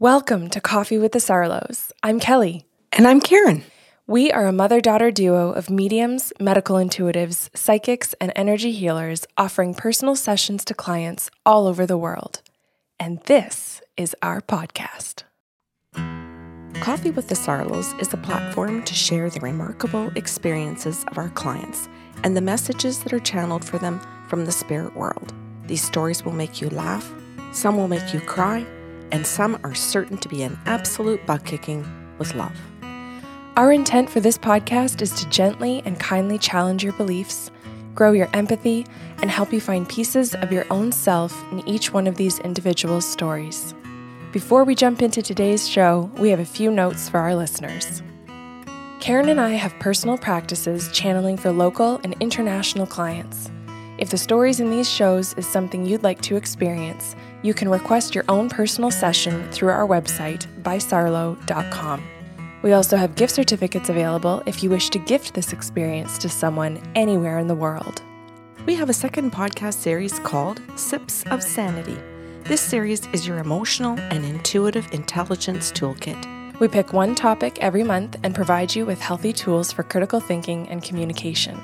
Welcome to Coffee with the Sarlos. I'm Kelly. And I'm Karen. We are a mother daughter duo of mediums, medical intuitives, psychics, and energy healers offering personal sessions to clients all over the world. And this is our podcast. Coffee with the Sarlos is a platform to share the remarkable experiences of our clients and the messages that are channeled for them from the spirit world. These stories will make you laugh, some will make you cry, and some are certain to be an absolute butt kicking with love. Our intent for this podcast is to gently and kindly challenge your beliefs, grow your empathy, and help you find pieces of your own self in each one of these individual stories. Before we jump into today's show, we have a few notes for our listeners. Karen and I have personal practices channeling for local and international clients. If the stories in these shows is something you'd like to experience, you can request your own personal session through our website, bysarlo.com. We also have gift certificates available if you wish to gift this experience to someone anywhere in the world. We have a second podcast series called Sips of Sanity. This series is your emotional and intuitive intelligence toolkit. We pick one topic every month and provide you with healthy tools for critical thinking and communication.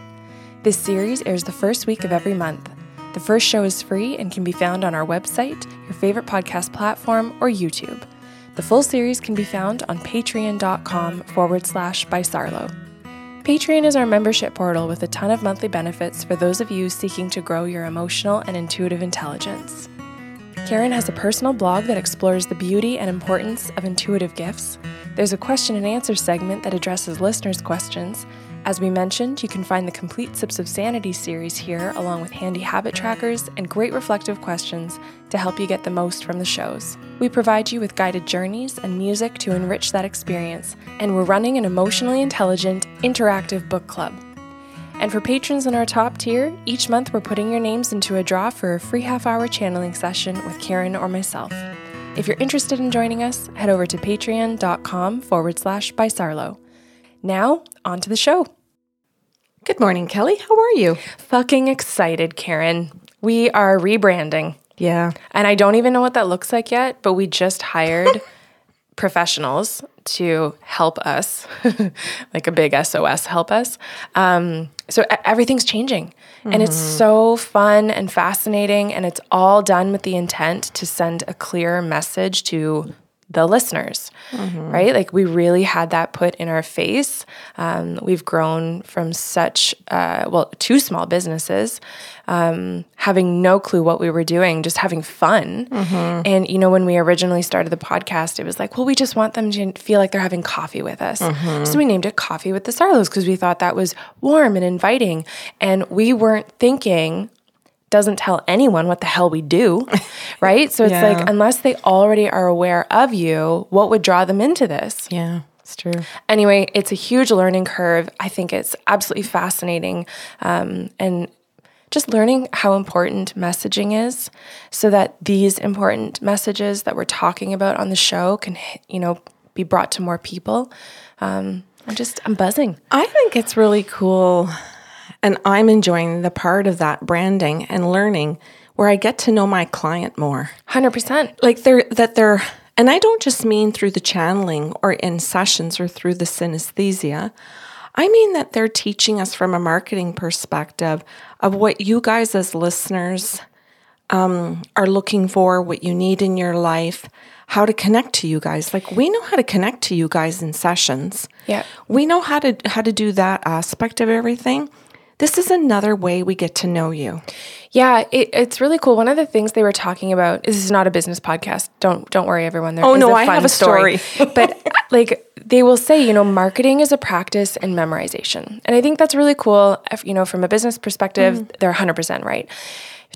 This series airs the first week of every month. The first show is free and can be found on our website, your favorite podcast platform, or YouTube. The full series can be found on patreon.com forward slash by Sarlo. Patreon is our membership portal with a ton of monthly benefits for those of you seeking to grow your emotional and intuitive intelligence. Karen has a personal blog that explores the beauty and importance of intuitive gifts. There's a question and answer segment that addresses listeners' questions, as we mentioned, you can find the complete Sips of Sanity series here, along with handy habit trackers and great reflective questions to help you get the most from the shows. We provide you with guided journeys and music to enrich that experience, and we're running an emotionally intelligent, interactive book club. And for patrons in our top tier, each month we're putting your names into a draw for a free half hour channeling session with Karen or myself. If you're interested in joining us, head over to patreon.com forward slash by Sarlo. Now, on to the show. Good morning, Kelly. How are you? Fucking excited, Karen. We are rebranding. Yeah. And I don't even know what that looks like yet, but we just hired professionals to help us, like a big SOS help us. Um, so everything's changing. Mm-hmm. And it's mm-hmm. so fun and fascinating. And it's all done with the intent to send a clear message to the listeners, mm-hmm. right? Like we really had that put in our face. Um, we've grown from such, uh, well, two small businesses, um, having no clue what we were doing, just having fun. Mm-hmm. And, you know, when we originally started the podcast, it was like, well, we just want them to feel like they're having coffee with us. Mm-hmm. So we named it Coffee with the Sarlos because we thought that was warm and inviting. And we weren't thinking, doesn't tell anyone what the hell we do, right? So it's yeah. like, unless they already are aware of you, what would draw them into this? Yeah. It's true. Anyway, it's a huge learning curve. I think it's absolutely fascinating. Um, and just learning how important messaging is so that these important messages that we're talking about on the show can, you know, be brought to more people. Um, I'm just, I'm buzzing. I think it's really cool and I'm enjoying the part of that branding and learning where I get to know my client more. 100%. Like they're that they're and I don't just mean through the channeling or in sessions or through the synesthesia. I mean that they're teaching us from a marketing perspective of what you guys as listeners um, are looking for, what you need in your life, how to connect to you guys. Like we know how to connect to you guys in sessions. Yeah, we know how to how to do that aspect of everything this is another way we get to know you. Yeah, it, it's really cool. One of the things they were talking about is this is not a business podcast. Don't don't worry, everyone. There oh no, I have a story. story. but like they will say, you know, marketing is a practice and memorization, and I think that's really cool. If, you know, from a business perspective, mm-hmm. they're 100 percent right.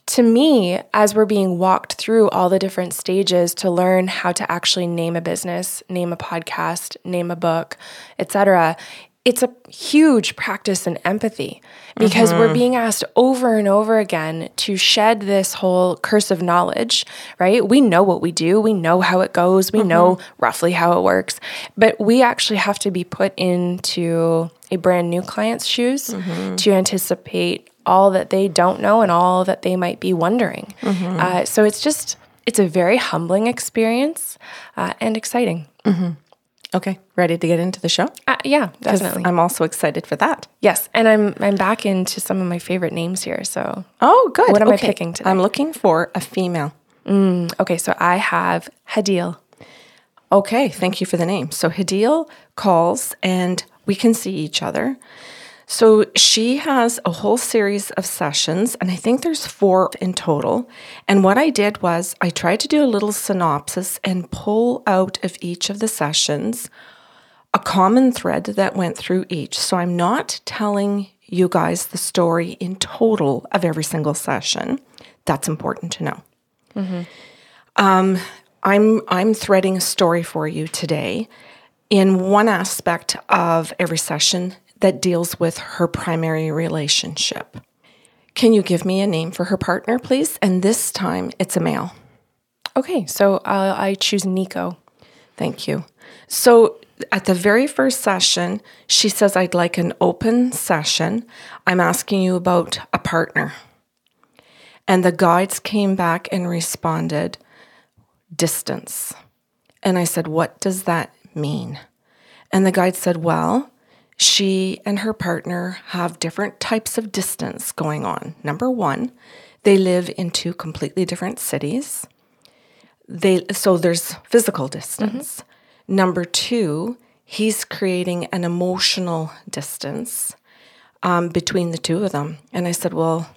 To me, as we're being walked through all the different stages to learn how to actually name a business, name a podcast, name a book, etc., it's a huge practice in empathy because mm-hmm. we're being asked over and over again to shed this whole curse of knowledge, right? We know what we do, we know how it goes, we mm-hmm. know roughly how it works, but we actually have to be put into a brand new client's shoes mm-hmm. to anticipate all that they don't know and all that they might be wondering. Mm-hmm. Uh, so it's just, it's a very humbling experience uh, and exciting. Okay, ready to get into the show? Uh, yeah, definitely. I'm also excited for that. yes, and I'm I'm back into some of my favorite names here. So Oh, good. What am I picking today? I'm looking for a female. okay, so I have Hadil. Okay, thank you for the name. So Hadil calls and we can see each other. So she has a whole series of sessions, and I think there's four in total. And what I did was I tried to do a little synopsis and pull out of each of the sessions a common thread that went through each. So I'm not telling you guys the story in total of every single session. That's important to know. Um, I'm I'm threading a story for you today in one aspect of every session that deals with her primary relationship. Can you give me a name for her partner, please? And this time it's a male. Okay, so uh, I choose Nico. Thank you. So at the very first session, she says, I'd like an open session. I'm asking you about a partner. And the guides came back and responded, distance. And I said, What does that mean? And the guide said, Well, she and her partner have different types of distance going on. Number one, they live in two completely different cities they so there's physical distance. Number two, he's creating an emotional distance um, between the two of them. And I said, well,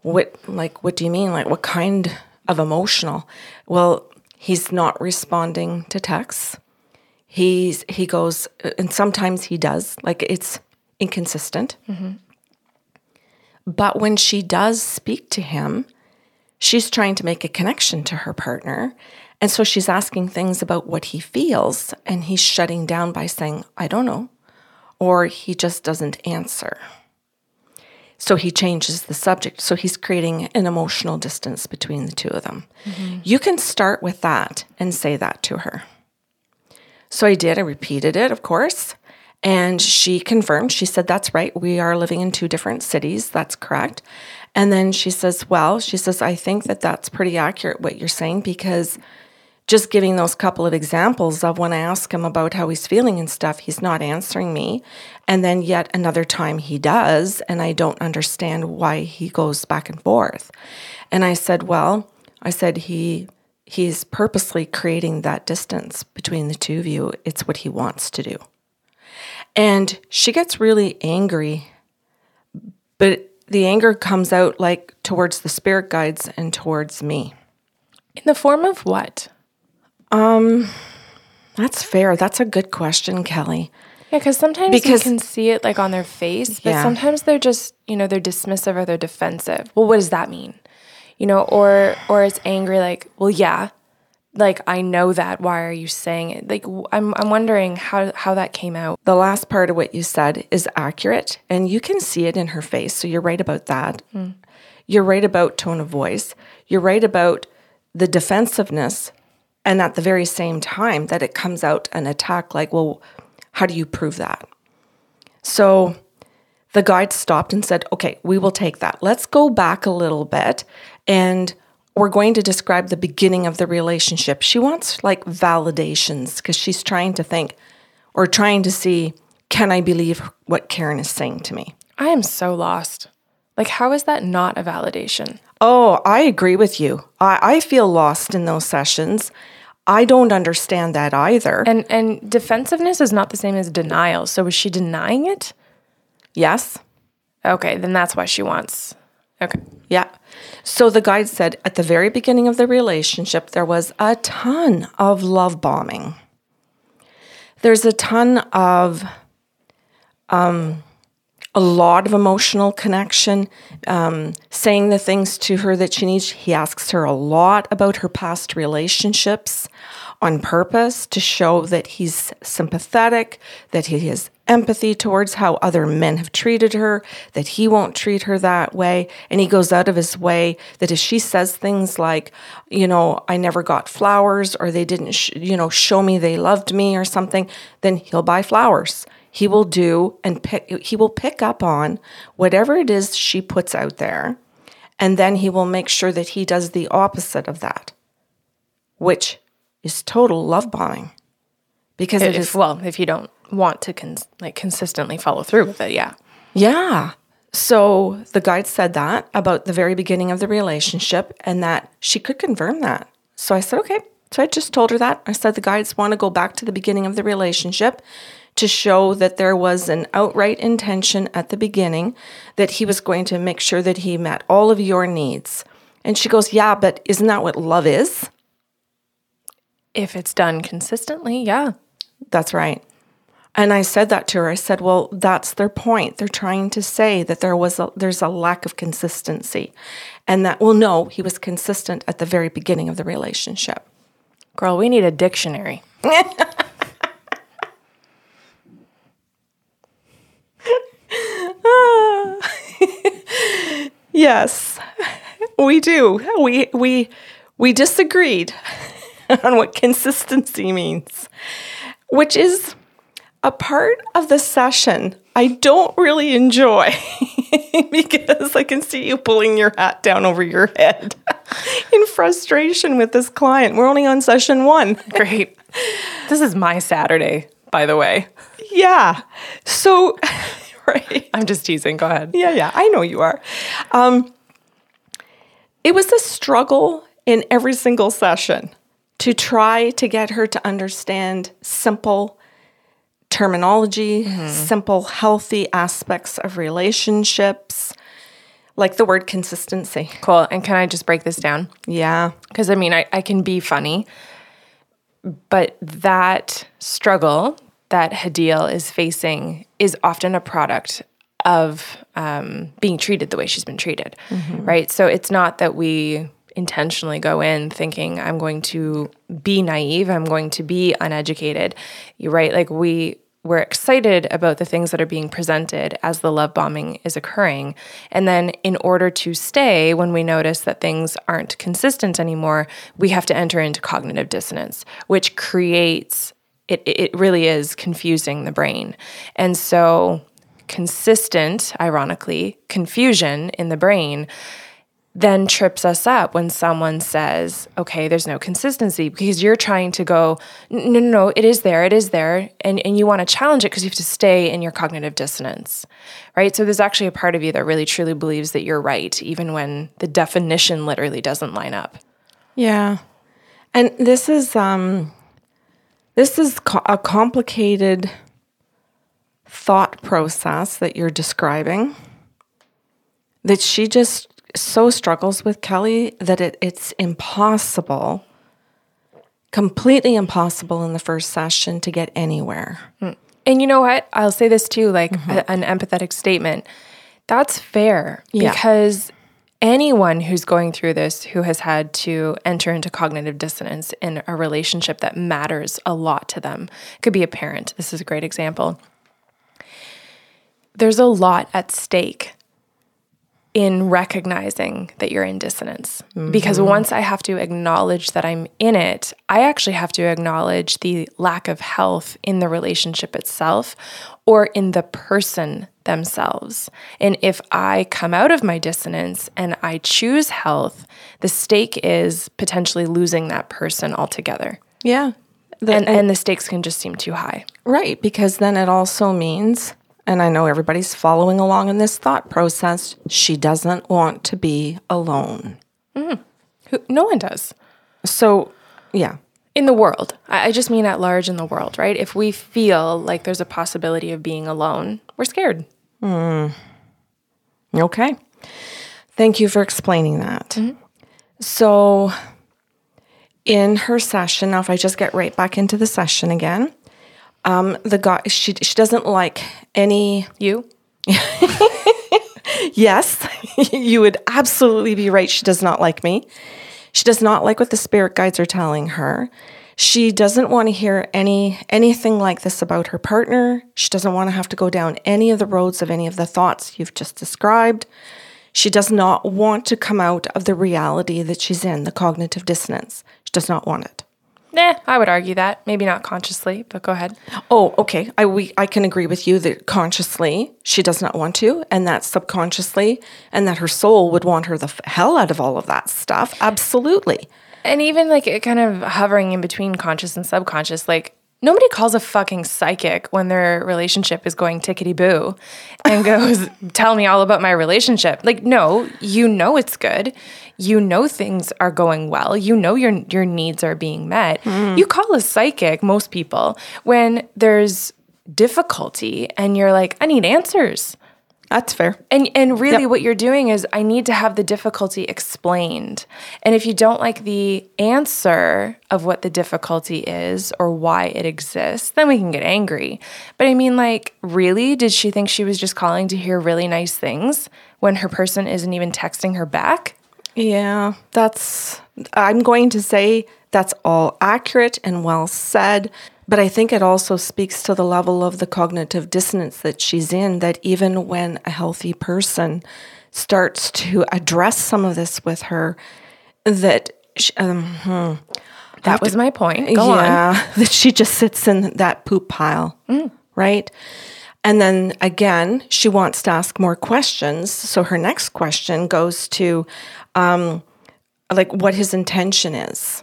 what like what do you mean? Like what kind of emotional? Well, he's not responding to texts. He's he goes and sometimes he does like it's inconsistent. But when she does speak to him, she's trying to make a connection to her partner. And so she's asking things about what he feels, and he's shutting down by saying, I don't know, or he just doesn't answer. So he changes the subject. So he's creating an emotional distance between the two of them. You can start with that and say that to her. So I did. I repeated it, of course. And she confirmed. She said, That's right. We are living in two different cities. That's correct. And then she says, Well, she says, I think that that's pretty accurate what you're saying because just giving those couple of examples of when I ask him about how he's feeling and stuff, he's not answering me. And then yet another time he does, and I don't understand why he goes back and forth. And I said, Well, I said, he he's purposely creating that distance between the two of you. It's what he wants to do. And she gets really angry, but the anger comes out like towards the spirit guides and towards me. In the form of what? Um, that's fair. That's a good question, Kelly. Yeah, because sometimes Because- you can see it like on their face, but Yeah. sometimes they're just, you know, they're dismissive or they're defensive. Well, what does that mean? You know, or or it's angry like, well, yeah, like I know that. Why are you saying it? Like I'm I'm wondering how how that came out. The last part of what you said is accurate, and you can see it in her face. So you're right about that. Hmm. You're right about tone of voice. You're right about the defensiveness. And at the very same time, that it comes out an attack like, well, how do you prove that? So the guide stopped and said, okay, we will take that. Let's go back a little bit and we're going to describe the beginning of the relationship. She wants like validations because she's trying to think or trying to see, can I believe what Karen is saying to me? I am so lost. Like, how is that not a validation? Oh, I agree with you. I, I feel lost in those sessions. I don't understand that either. And and defensiveness is not the same as denial. So is she denying it? yes. Okay, then that's why she wants. Okay. Yeah. So the guide said at the very beginning of the relationship, there was a ton of love bombing. There's a ton of, um, a lot of emotional connection, um, saying the things to her that she needs. He asks her a lot about her past relationships on purpose to show that he's sympathetic, that he has empathy towards how other men have treated her, that he won't treat her that way. And he goes out of his way that if she says things like, you know, I never got flowers or they didn't, sh- you know, show me they loved me or something, then he'll buy flowers. He will do and pick, he will pick up on whatever it is she puts out there. And then he will make sure that he does the opposite of that. which is total love bombing because it if, is well, if you don't want to cons- like consistently follow through with it, yeah. Yeah. So the guide said that about the very beginning of the relationship and that she could confirm that. So I said, okay. So I just told her that. I said the guides want to go back to the beginning of the relationship to show that there was an outright intention at the beginning that he was going to make sure that he met all of your needs. And she goes, yeah, but isn't that what love is? If it's done consistently, yeah. That's right. And I said that to her. I said, "Well, that's their point. They're trying to say that there was a, there's a lack of consistency, and that well, no, he was consistent at the very beginning of the relationship." Girl, we need a dictionary. Yes, we do. We we we disagreed on what consistency means, which is a part of the session I don't really enjoy because I can see you pulling your hat down over your head in frustration with this client. We're only on session one. Great. This is my Saturday, by the way. Yeah. So, right. I'm just teasing. Go ahead. Yeah, yeah, I know you are. Um, it was a struggle in every single session to try to get her to understand simple terminology, simple, healthy aspects of relationships, like the word consistency. Cool. And can I just break this down? Yeah. Because I mean, I, I can be funny, but that struggle that Hadil is facing is often a product of um, being treated the way she's been treated, right? So it's not that we intentionally go in thinking I'm going to be naive, I'm going to be uneducated. You're right. Like we we're excited about the things that are being presented as the love bombing is occurring. And then in order to stay when we notice that things aren't consistent anymore, we have to enter into cognitive dissonance, which creates it it really is confusing the brain. And so consistent, ironically, confusion in the brain then trips us up when someone says, okay, there's no consistency because you're trying to go, no, no, no, it is there, it is there. And, and you want to challenge it because you have to stay in your cognitive dissonance, right? So there's actually a part of you that really truly believes that you're right, even when the definition literally doesn't line up. Yeah. And this is um this is co- a complicated thought process that you're describing that she just so struggles with Kelly that it, it's impossible completely impossible in the first session to get anywhere. Hmm. And you know what? I'll say this too, like mm-hmm. a- an empathetic statement. That's fair Yeah. because anyone who's going through this who has had to enter into cognitive dissonance in a relationship that matters a lot to them could be a parent. This is a great example. There's a lot at stake in recognizing that you're in dissonance. Because mm-hmm. once I have to acknowledge that I'm in it, I actually have to acknowledge the lack of health in the relationship itself or in the person themselves. And if I come out of my dissonance and I choose health, the stake is potentially losing that person altogether. Yeah. The- And, and the stakes can just seem too high. Right, because then it also means, and I know everybody's following along in this thought process, she doesn't want to be alone. Mm. Who, no one does. So, yeah. in the world. I, I just mean at large in the world, right? If we feel like there's a possibility of being alone, we're scared. Mm. Okay. Thank you for explaining that. Mm-hmm. So, in her session, now if I just get right back into the session again, um, the guy she she doesn't like any. You? Yes, you would absolutely be right. She does not like me. She does not like what the spirit guides are telling her. She doesn't want to hear any anything like this about her partner. She doesn't want to have to go down any of the roads of any of the thoughts you've just described. She does not want to come out of the reality that she's in, the cognitive dissonance. She does not want it. Nah, I would argue that. Maybe not consciously, but go ahead. Oh, okay. I we I can agree with you that consciously she does not want to, and that subconsciously, and that her soul would want her the f- hell out of all of that stuff. Absolutely. And even like it kind of hovering in between conscious and subconscious, like nobody calls a fucking psychic when their relationship is going tickety boo and goes, tell me all about my relationship. Like, no, you know it's good. You know things are going well. You know your your needs are being met. Hmm. You call a psychic, most people, when there's difficulty and you're like, I need answers. That's fair. And and really what you're doing is I need to have the difficulty explained. And if you don't like the answer of what the difficulty is or why it exists, then we can get angry. But I mean like really did she think she was just calling to hear really nice things when her person isn't even texting her back? Yeah, that's, I'm going to say that's all accurate and well said. But I think it also speaks to the level of the cognitive dissonance that she's in, that even when a healthy person starts to address some of this with her, that, sh um, hmm, That was my point. Go on. yeah, that she just sits in that poop pile, right? And then again, she wants to ask more questions. So her next question goes to, um, like, what his intention is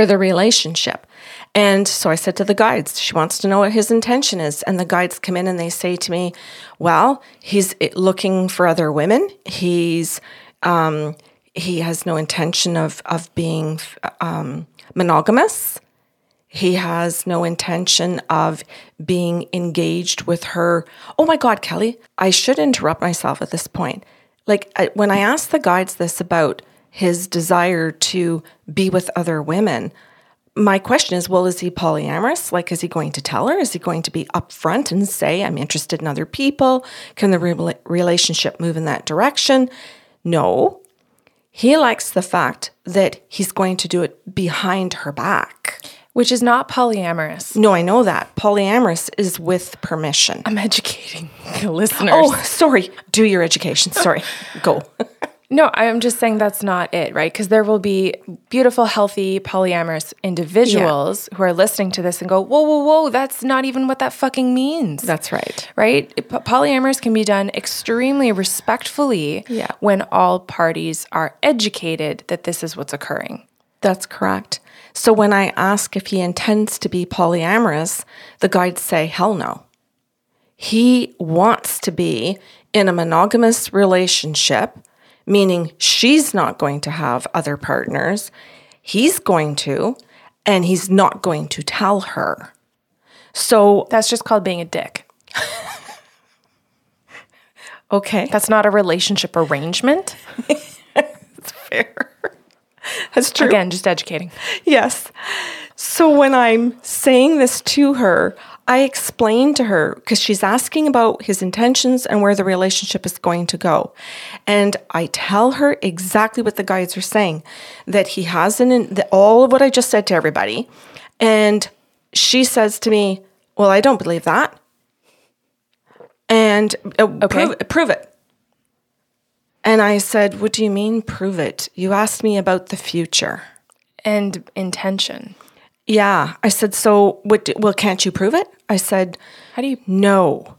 for the relationship. And so I said to the guides, she wants to know what his intention is. And the guides come in and they say to me, well, he's looking for other women. He's, um, he has no intention of, of being um, monogamous. He has no intention of being engaged with her. Oh my God, Kelly, I should interrupt myself at this point. Like when I asked the guides this about his desire to be with other women, my question is well, is he polyamorous? Like, is he going to tell her? Is he going to be upfront and say, I'm interested in other people? Can the re- relationship move in that direction? No. He likes the fact that he's going to do it behind her back. Which is not polyamorous. No, I know that. Polyamorous is with permission. I'm educating the oh, listeners. Oh, sorry. Do your education. Sorry. Go. No, I'm just saying that's not it, right? Because there will be beautiful, healthy, polyamorous individuals who are listening to this and go, whoa, whoa, whoa, that's not even what that fucking means. That's right. right? Polyamorous can be done extremely respectfully Yeah. when all parties are educated that this is what's occurring. That's correct. So when I ask if he intends to be polyamorous, the guides say, hell no. He wants to be in a monogamous relationship, meaning she's not going to have other partners. He's going to, and he's not going to tell her. So, That's just called being a dick. okay. That's not a relationship arrangement. That's fair. That's true. Again, just educating. Yes. So when I'm saying this to her, I explain to her because she's asking about his intentions and where the relationship is going to go. And I tell her exactly what the guides are saying that he has an, that all of what I just said to everybody. And she says to me, Well, I don't believe that. And uh, prove, prove it. And I said, What do you mean, prove it? You asked me about the future. And intention. Yeah. I said, so what, do- well, can't you prove it? I said, How do you no.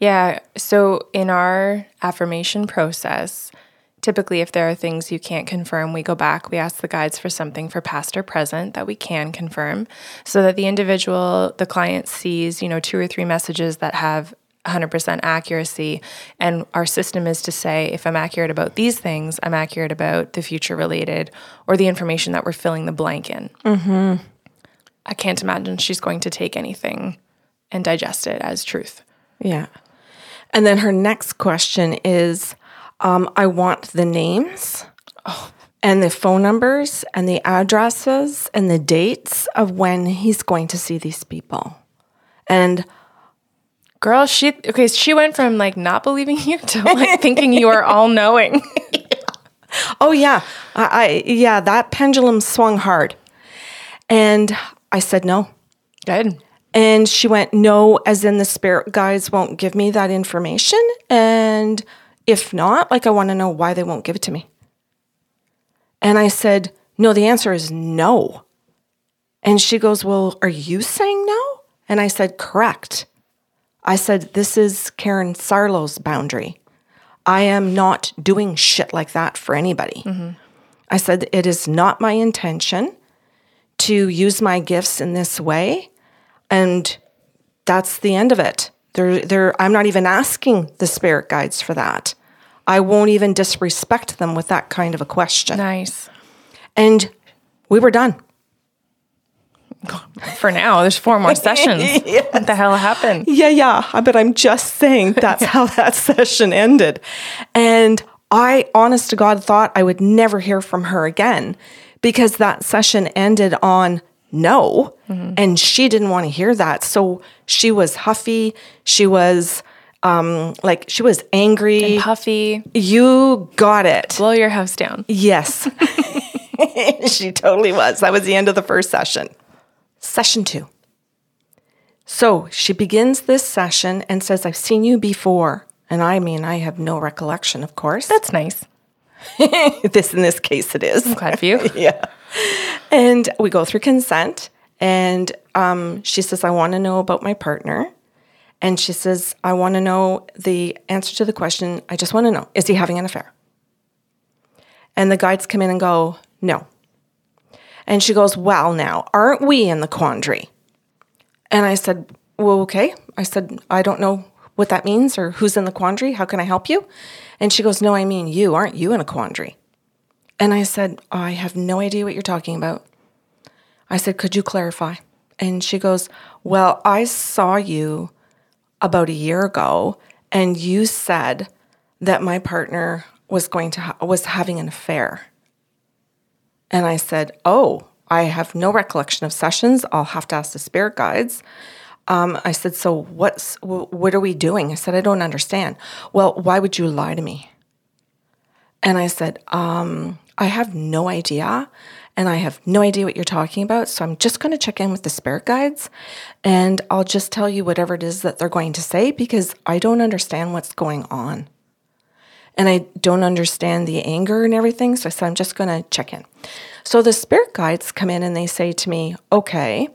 Yeah. So in our affirmation process, typically if there are things you can't confirm, we go back, we ask the guides for something for past or present that we can confirm so that the individual, the client sees, you know, two or three messages that have 100% accuracy. And our system is to say, if I'm accurate about these things, I'm accurate about the future related or the information that we're filling the blank in. I can't imagine she's going to take anything and digest it as truth. Yeah. And then her next question is um, I want the names and the phone numbers and the addresses and the dates of when he's going to see these people. And Girl, she okay. She went from like not believing you to like thinking you are all knowing. oh, yeah, I, I, yeah, that pendulum swung hard. And I said no. Good. And she went, No, as in the spirit guides won't give me that information. And if not, like, I want to know why they won't give it to me. And I said, No, the answer is no. And she goes, Well, are you saying no? And I said, Correct. I said, This is Karen Sarlo's boundary. I am not doing shit like that for anybody. Mm-hmm. I said, It is not my intention to use my gifts in this way. And that's the end of it. There, there, I'm not even asking the spirit guides for that. I won't even disrespect them with that kind of a question. Nice. And we were done. For now, there's four more sessions. What the hell happened? Yeah, yeah. But I'm just saying that's how that session ended. And I, honest to God, thought I would never hear from her again because that session ended on no. And she didn't want to hear that. So she was huffy. She was um, like, she was angry. Puffy, you got it. blow your house down. Yes. she totally was. That was the end of the first session. Session two. So she begins this session and says, I've seen you before. And I mean, I have no recollection, of course. That's nice. this in this case it is. I'm Glad for you. yeah. And we go through consent. And um, she says, I want to know about my partner. And she says, I want to know the answer to the question. I just want to know, is he having an affair? And the guides come in and go, no. And she goes, well, now, aren't we in the quandary? And I said, well, okay. I said, I don't know what that means or who's in the quandary. How can I help you? And she goes, no, I mean you. Aren't you in a quandary? And I said, I have no idea what you're talking about. I said, could you clarify? And she goes, well, I saw you about a year ago and you said that my partner was going to ha- was having an affair. And I said, "Oh, I have no recollection of sessions. I'll have to ask the spirit guides." Um, I said, "So what's wh- what are we doing?" I said, "I don't understand." Well, why would you lie to me? And I said, um, "I have no idea." And I have no idea what you're talking about. So I'm just going to check in with the spirit guides and I'll just tell you whatever it is that they're going to say because I don't understand what's going on and I don't understand the anger and everything. So I said, I'm just going to check in. So the spirit guides come in and they say to me, okay,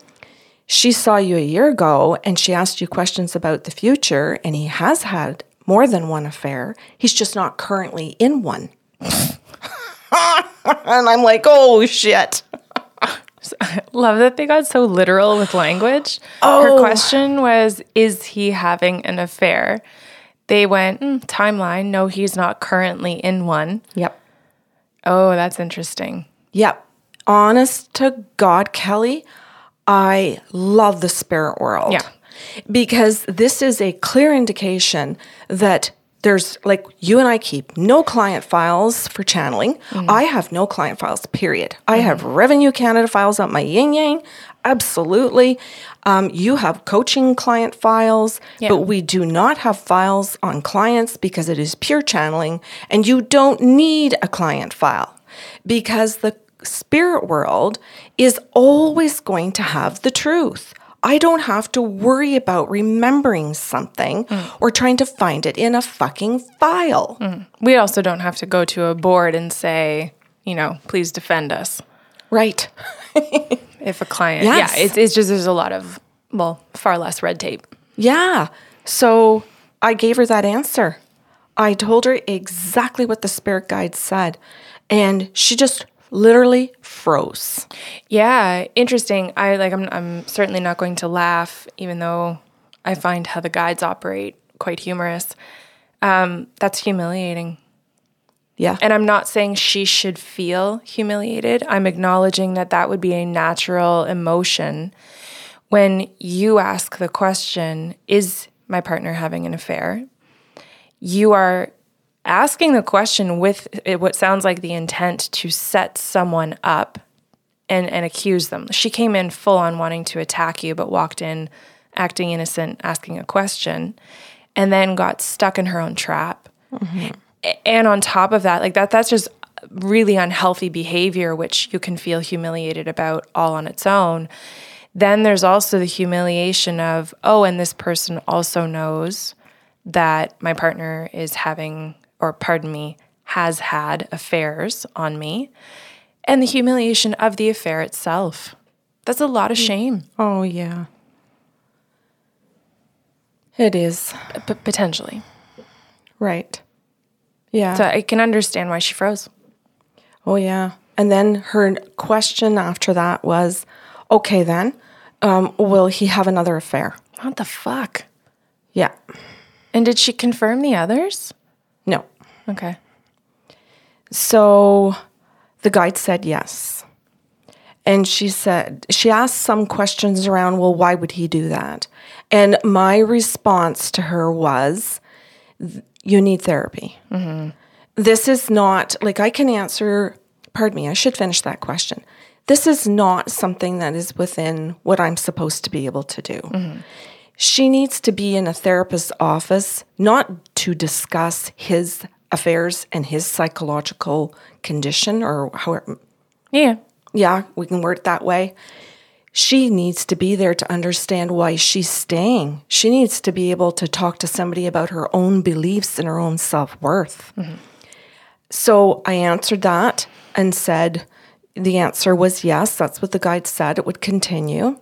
she saw you a year ago and she asked you questions about the future, and he has had more than one affair. He's just not currently in one. and I'm like, oh shit. Love that they got so literal with language. Oh. Her question was, Is he having an affair? They went, "Mm, Timeline. No, he's not currently in one. Yep. Oh, that's interesting. Yep. Honest to God, Kelly, I love the spirit world. Yeah. Because this is a clear indication that there's like you and I keep no client files for channeling. I have no client files, period. I have Revenue Canada files on my yin yang. Absolutely. Um, you have coaching client files, but we do not have files on clients because it is pure channeling and you don't need a client file because the spirit world is always going to have the truth. I don't have to worry about remembering something or trying to find it in a fucking file. We also don't have to go to a board and say, you know, please defend us. Right. If a client, Yes. yeah, it's, it's just there's a lot of, well, far less red tape. Yeah. So I gave her that answer. I told her exactly what the spirit guide said, and she just literally froze. Yeah, interesting. I like. I'm. I'm certainly not going to laugh, even though I find how the guides operate quite humorous. Um, that's humiliating, Yeah. and I'm not saying she should feel humiliated. I'm acknowledging that that would be a natural emotion when you ask the question, "Is my partner having an affair?" You are asking the question with eh, what sounds like the intent to set someone up and, and accuse them. She came in full on wanting to attack you, but walked in acting innocent, asking a question, and then got stuck in her own trap. A- And on top of that, like that, that's just really unhealthy behavior, which you can feel humiliated about all on its own. Then there's also the humiliation of, oh, and this person also knows that my partner is having, or pardon me, has had affairs on me. And the humiliation of the affair itself. That's a lot of shame, Oh, yeah. It is. p- potentially. Right. Yeah. So I can understand why she froze. Oh, yeah. And then her question after that was okay, then, um, will he have another affair? What the fuck? Yeah. And did she confirm the others? No. Okay. So the guide said yes. And she said, she asked some questions around, well, why would he do that? And my response to her was, you need therapy. This is not, like, I can answer, pardon me, I should finish that question. This is not something that is within what I'm supposed to be able to do. She needs to be in a therapist's office, not to discuss his affairs and his psychological condition or however, Yeah. yeah, we can word it that way. She needs to be there to understand why she's staying. She needs to be able to talk to somebody about her own beliefs and her own self worth. Mm-hmm. So I answered that and said the answer was yes. That's what the guide said. It would continue.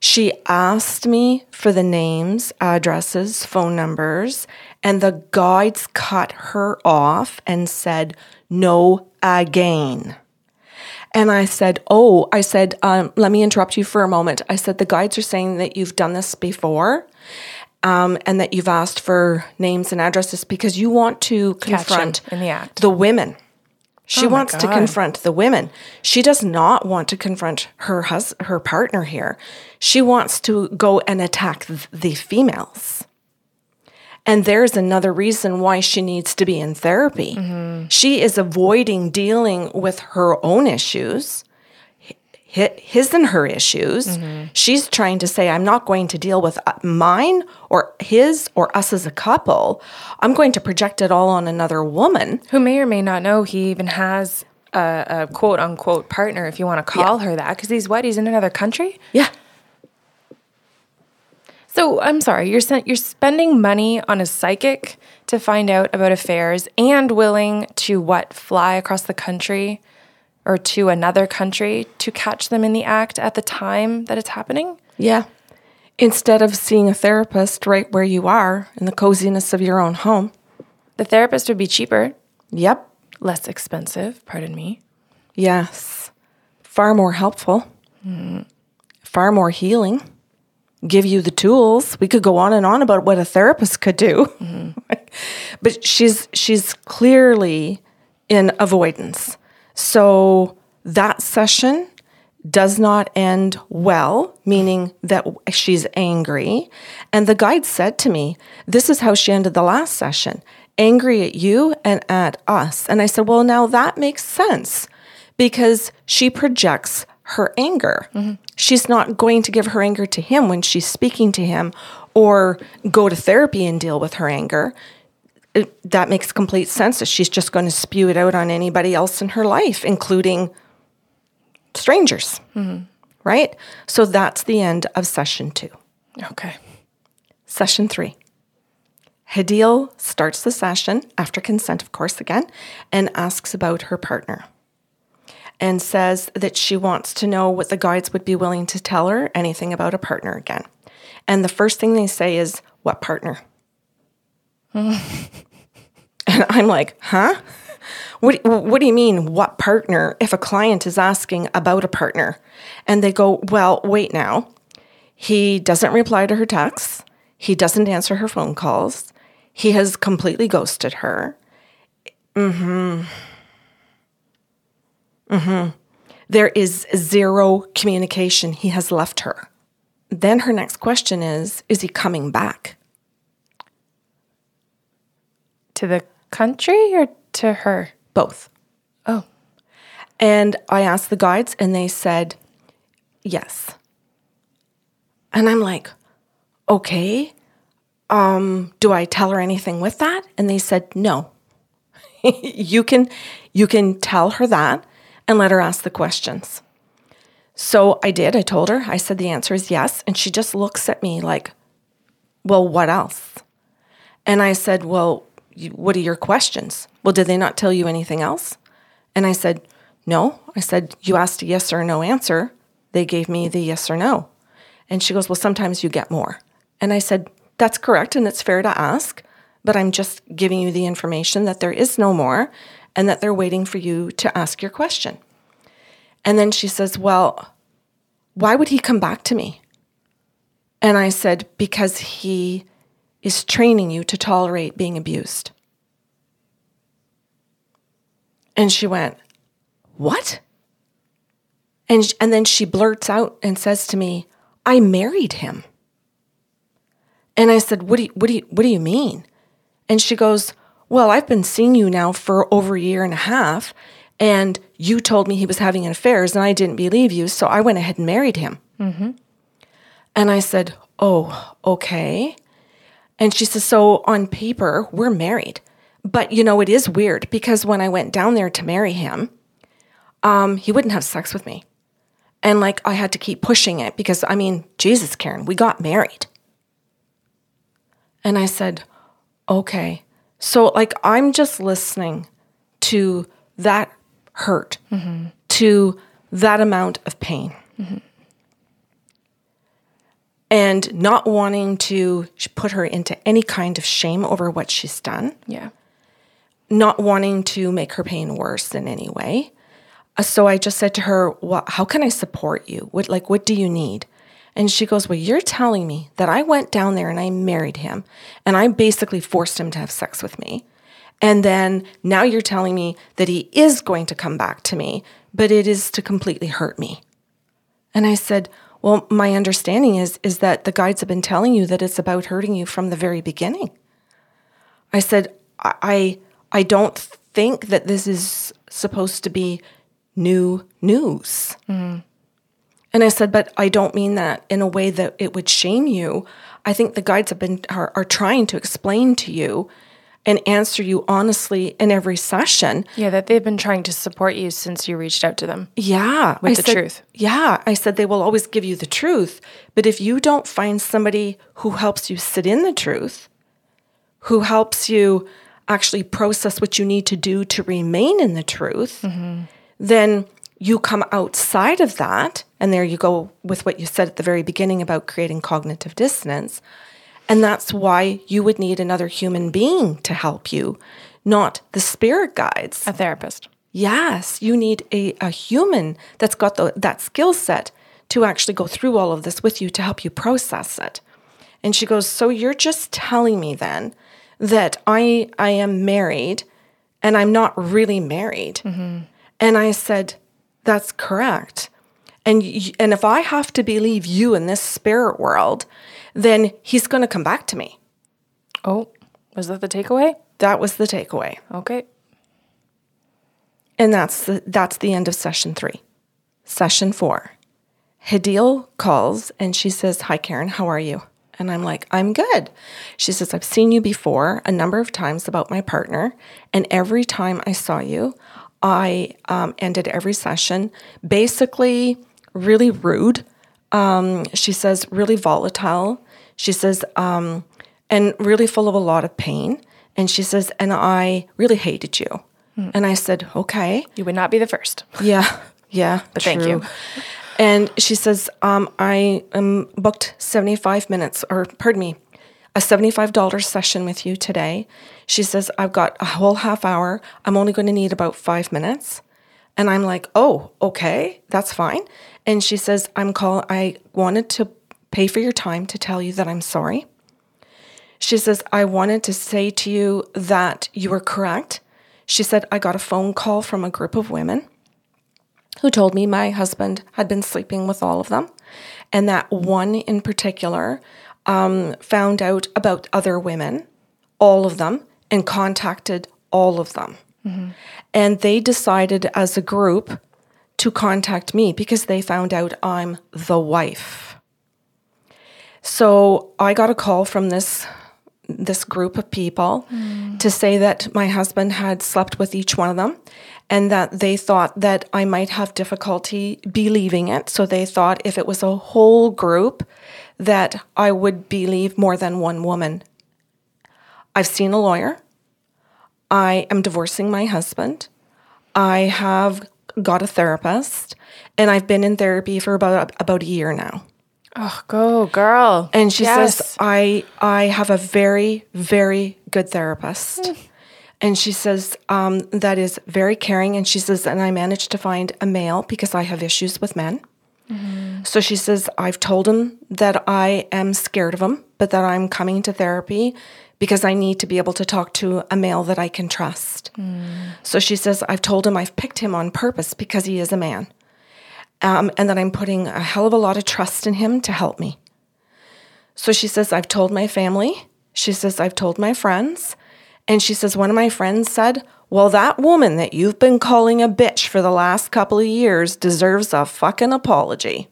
She asked me for the names, addresses, phone numbers, and the guides cut her off and said, no again. And I said, Oh, I said, um, let me interrupt you for a moment. I said, The guides are saying that you've done this before um, and that you've asked for names and addresses because you want to confront the the women. She Oh wants to confront the women. She does not want to confront her hus- her partner here. She wants to go and attack th- the females. And there's another reason why she needs to be in therapy. She is avoiding dealing with her own issues, his and her issues. She's trying to say, I'm not going to deal with uh, mine or his or us as a couple. I'm going to project it all on another woman. Who may or may not know he even has a, a quote unquote partner, if you want to call her that, because he's what? He's in another country? Yeah. So I'm sorry, you're sen- you're spending money on a psychic to find out about affairs and willing to what fly across the country or to another country to catch them in the act at the time that it's happening? Yeah. Instead of seeing a therapist right where you are in the coziness of your own home. The therapist would be cheaper, Yep. less expensive, pardon me. Yes. Far more helpful. Mm-hmm. Far more healing. Give you the tools. We could go on and on about what a therapist could do. but she's she's clearly in avoidance. So that session does not end well, meaning that she's angry. And the guide said to me, This is how she ended the last session angry at you and at us. And I said, Well, now that makes sense because she projects her anger. She's not going to give her anger to him when she's speaking to him or go to therapy and deal with her anger. It- that makes complete sense that she's just going to spew it out on anybody else in her life, including strangers. Right? So that's the end of session two. Okay. Session three. Hadil starts the session, after consent, of course, again, and asks about her partner and says that she wants to know what the guides would be willing to tell her anything about a partner again. And the first thing they say is, What partner? and I'm like, Huh? What, what do you mean, what partner, if a client is asking about a partner? And they go, Well, wait now. He doesn't reply to her texts. He doesn't answer her phone calls. He has completely ghosted her. Mm-hmm. Mm-hmm. There is zero communication. He has left her. Then her next question is Is he coming back? To the country or to her? Both. Oh, And I asked the guides, and they said yes. And I'm like, okay. Um, do I tell her anything with that? And they said no. you can you can tell her that and let her ask the questions. So I did. I told her. I said the answer is yes, and she just looks at me like, "Well, what else?" And I said, "Well, what are your questions? Well, did they not tell you anything else?" And I said, No. I said, You asked a yes or no answer. They gave me the yes or no. And she goes, Well, sometimes you get more. And I said, That's correct. And it's fair to ask. But I'm just giving you the information that there is no more and that they're waiting for you to ask your question. And then she says, Well, why would he come back to me? And I said, Because he is training you to tolerate being abused. And she went, What? And, and then she blurts out and says to me, I married him. And I said, what do, you, what, do you, what do you mean? And she goes, Well, I've been seeing you now for over a year and a half, and you told me he was having affairs, and I didn't believe you, so I went ahead and married him. Mm-hmm. And I said, Oh, okay. And she says, So on paper, we're married. But you know, it is weird because when I went down there to marry him, um, he wouldn't have sex with me. And like I had to keep pushing it because I mean, Jesus, Karen, we got married. And I said, okay. So like I'm just listening to that hurt, mm-hmm. to that amount of pain. Mm-hmm. And not wanting to put her into any kind of shame over what she's done. Yeah. Not wanting to make her pain worse in any way. Uh, so I just said to her, well, how can I support you? What like what do you need? And she goes, Well, you're telling me that I went down there and I married him and I basically forced him to have sex with me. And then now you're telling me that he is going to come back to me, but it is to completely hurt me. And I said, Well, my understanding is, is that the guides have been telling you that it's about hurting you from the very beginning. I said, I, I, don't think that this is supposed to be new news. Mm. And I said, but I don't mean that in a way that it would shame you. I think the guides have been are, are trying to explain to you and answer you honestly in every session. Yeah, that they've been trying to support you since you reached out to them. Yeah. With I the said, truth. Yeah. I said they will always give you the truth. But if you don't find somebody who helps you sit in the truth, who helps you actually process what you need to do to remain in the truth, mm-hmm then you come outside of that, and there you go with what you said at the very beginning about creating cognitive dissonance. And that's why you would need another human being to help you, not the spirit guides. A therapist. Yes, you need a, a human that's got the, that skill set to actually go through all of this with you to help you process it. And she goes, So you're just telling me then that I, I am married and I'm not really married. Mm-hmm. And I said, That's correct. And, and if I have to believe you in this spirit world, then he's going to come back to me. Oh, was that the takeaway? That was the takeaway. Okay. And that's the, that's the end of session three. Session four. Hadil calls and she says, Hi, Karen, how are you? And I'm like, I'm good. She says, I've seen you before a number of times about my partner. And every time I saw you, I um, ended every session basically really rude. Um, she says, really volatile. She says, um, and really full of a lot of pain. And she says, and I really hated you. Mm. And I said, okay. You would not be the first. Yeah. Yeah. but true. thank you. And she says, um, I am booked 75 minutes, or pardon me, a $75 session with you today. She says, I've got a whole half hour. I'm only going to need about five minutes. And I'm like, oh, okay, that's fine. And she says, I'm call I wanted to pay for your time to tell you that I'm sorry. She says, I wanted to say to you that you were correct. She said, I got a phone call from a group of women who told me my husband had been sleeping with all of them. And that one in particular um, found out about other women, all of them, and contacted all of them. Mm-hmm. And they decided as a group to contact me because they found out I'm the wife. So I got a call from this this group of people mm. to say that my husband had slept with each one of them and that they thought that I might have difficulty believing it. So they thought if it was a whole group that I would believe more than one woman. I've seen a lawyer. I am divorcing my husband. I have got a therapist, and I've been in therapy for about about a year now. Oh, go girl. And she Yes. says, I I have a very, very good therapist. And she says, um, that is very caring. And she says, and I managed to find a male because I have issues with men. So she says, I've told him that I am scared of him, but that I'm coming to therapy because I need to be able to talk to a male that I can trust. So she says, I've told him I've picked him on purpose because he is a man. Um, and that I'm putting a hell of a lot of trust in him to help me. So she says, I've told my family. She says, I've told my friends. And she says, one of my friends said, Well, that woman that you've been calling a bitch for the last couple of years deserves a fucking apology.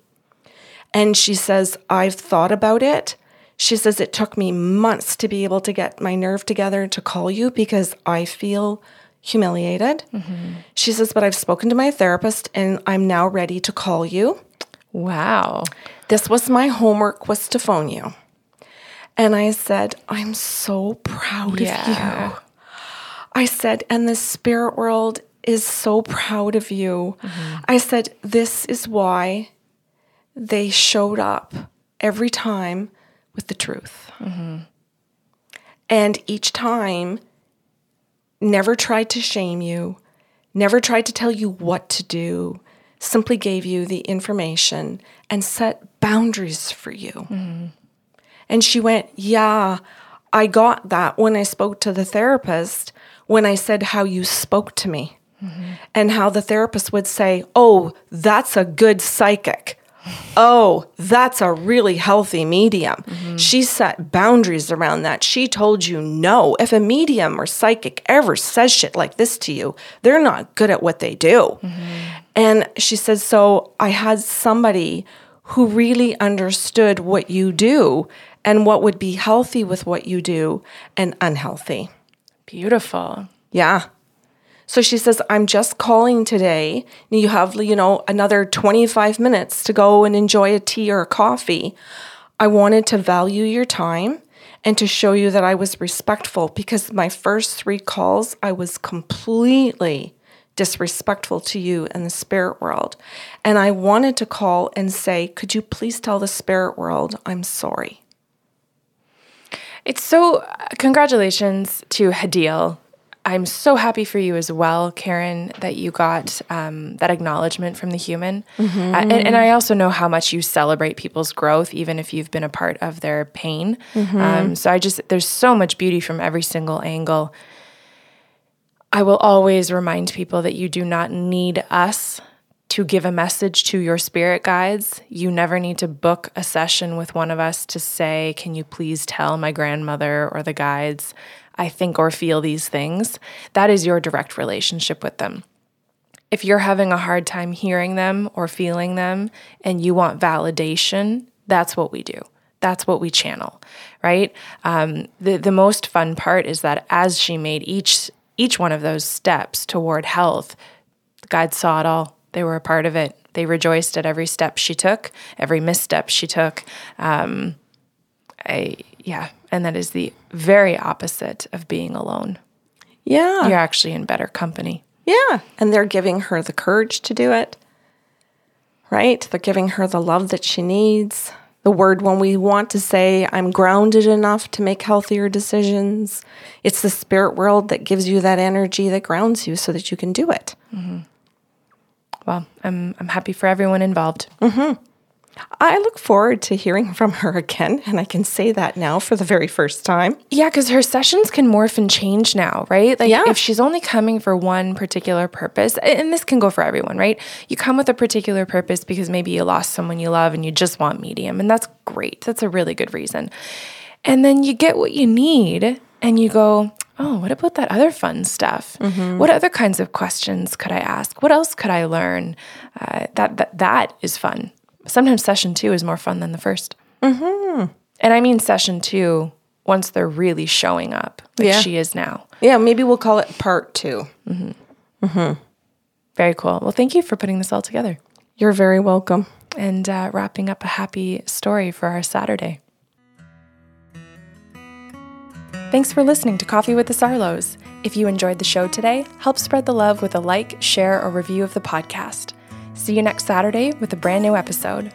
And she says, I've thought about it. She says, It took me months to be able to get my nerve together to call you because I feel humiliated. Mm-hmm. She says, But I've spoken to my therapist and I'm now ready to call you. Wow. This was my homework was to phone you. And I said, I'm so proud of you. I said, and the spirit world is so proud of you. Mm-hmm. I said, this is why they showed up every time with the truth. Mm-hmm. And each time, never tried to shame you, never tried to tell you what to do, simply gave you the information and set boundaries for you. Mm-hmm. And she went, Yeah, I got that when I spoke to the therapist, when I said how you spoke to me, mm-hmm. and how the therapist would say, Oh, that's a good psychic. Oh, that's a really healthy medium. Mm-hmm. She set boundaries around that. She told you no. If a medium or psychic ever says shit like this to you, they're not good at what they do. Mm-hmm. And she says, So I had somebody who really understood what you do and what would be healthy with what you do and unhealthy. Beautiful. Yeah. So she says, I'm just calling today. You have, you know, another 25 minutes to go and enjoy a tea or a coffee. I wanted to value your time and to show you that I was respectful because my first three calls, I was completely disrespectful to you and the spirit world. And I wanted to call and say, Could you please tell the spirit world I'm sorry? It's so, congratulations to Hadil. I'm so happy for you as well, Karen, that you got um, that acknowledgement from the human. Uh, and, and I also know how much you celebrate people's growth, even if you've been a part of their pain. Um, so I just, there's so much beauty from every single angle. I will always remind people that you do not need us to give a message to your spirit guides. You never need to book a session with one of us to say, Can you please tell my grandmother or the guides, I think or feel these things? That is your direct relationship with them. If you're having a hard time hearing them or feeling them and you want validation, that's what we do. That's what we channel, right? Um, the the most fun part is that as she made each each one of those steps toward health, the guides saw it all. They were a part of it. They rejoiced at every step she took, every misstep she took. Um, I yeah, and that is the very opposite of being alone. Yeah. You're actually in better company. Yeah. And they're giving her the courage to do it, right? They're giving her the love that she needs. The word when we want to say, I'm grounded enough to make healthier decisions. It's the spirit world that gives you that energy that grounds you so that you can do it. Well, I'm I'm happy for everyone involved. Mm-hmm. I look forward to hearing from her again, and I can say that now for the very first time. Yeah, because her sessions can morph and change now, right? Like Yeah. if she's only coming for one particular purpose, and this can go for everyone, right? You come with a particular purpose because maybe you lost someone you love and you just want medium, and that's great. That's a really good reason. And then you get what you need, and you go, oh, what about that other fun stuff? What other kinds of questions could I ask? What else could I learn? Uh, that that that is fun. Sometimes session two is more fun than the 1st And I mean session two once they're really showing up, like Yeah. she is now. Yeah, maybe we'll call it part two. Very cool. Well, thank you for putting this all together You're very welcome. and uh, wrapping up a happy story for our Saturday. Thanks for listening to Coffee with the Sarlos. If you enjoyed the show today, help spread the love with a like, share, or review of the podcast. See you next Saturday with a brand new episode.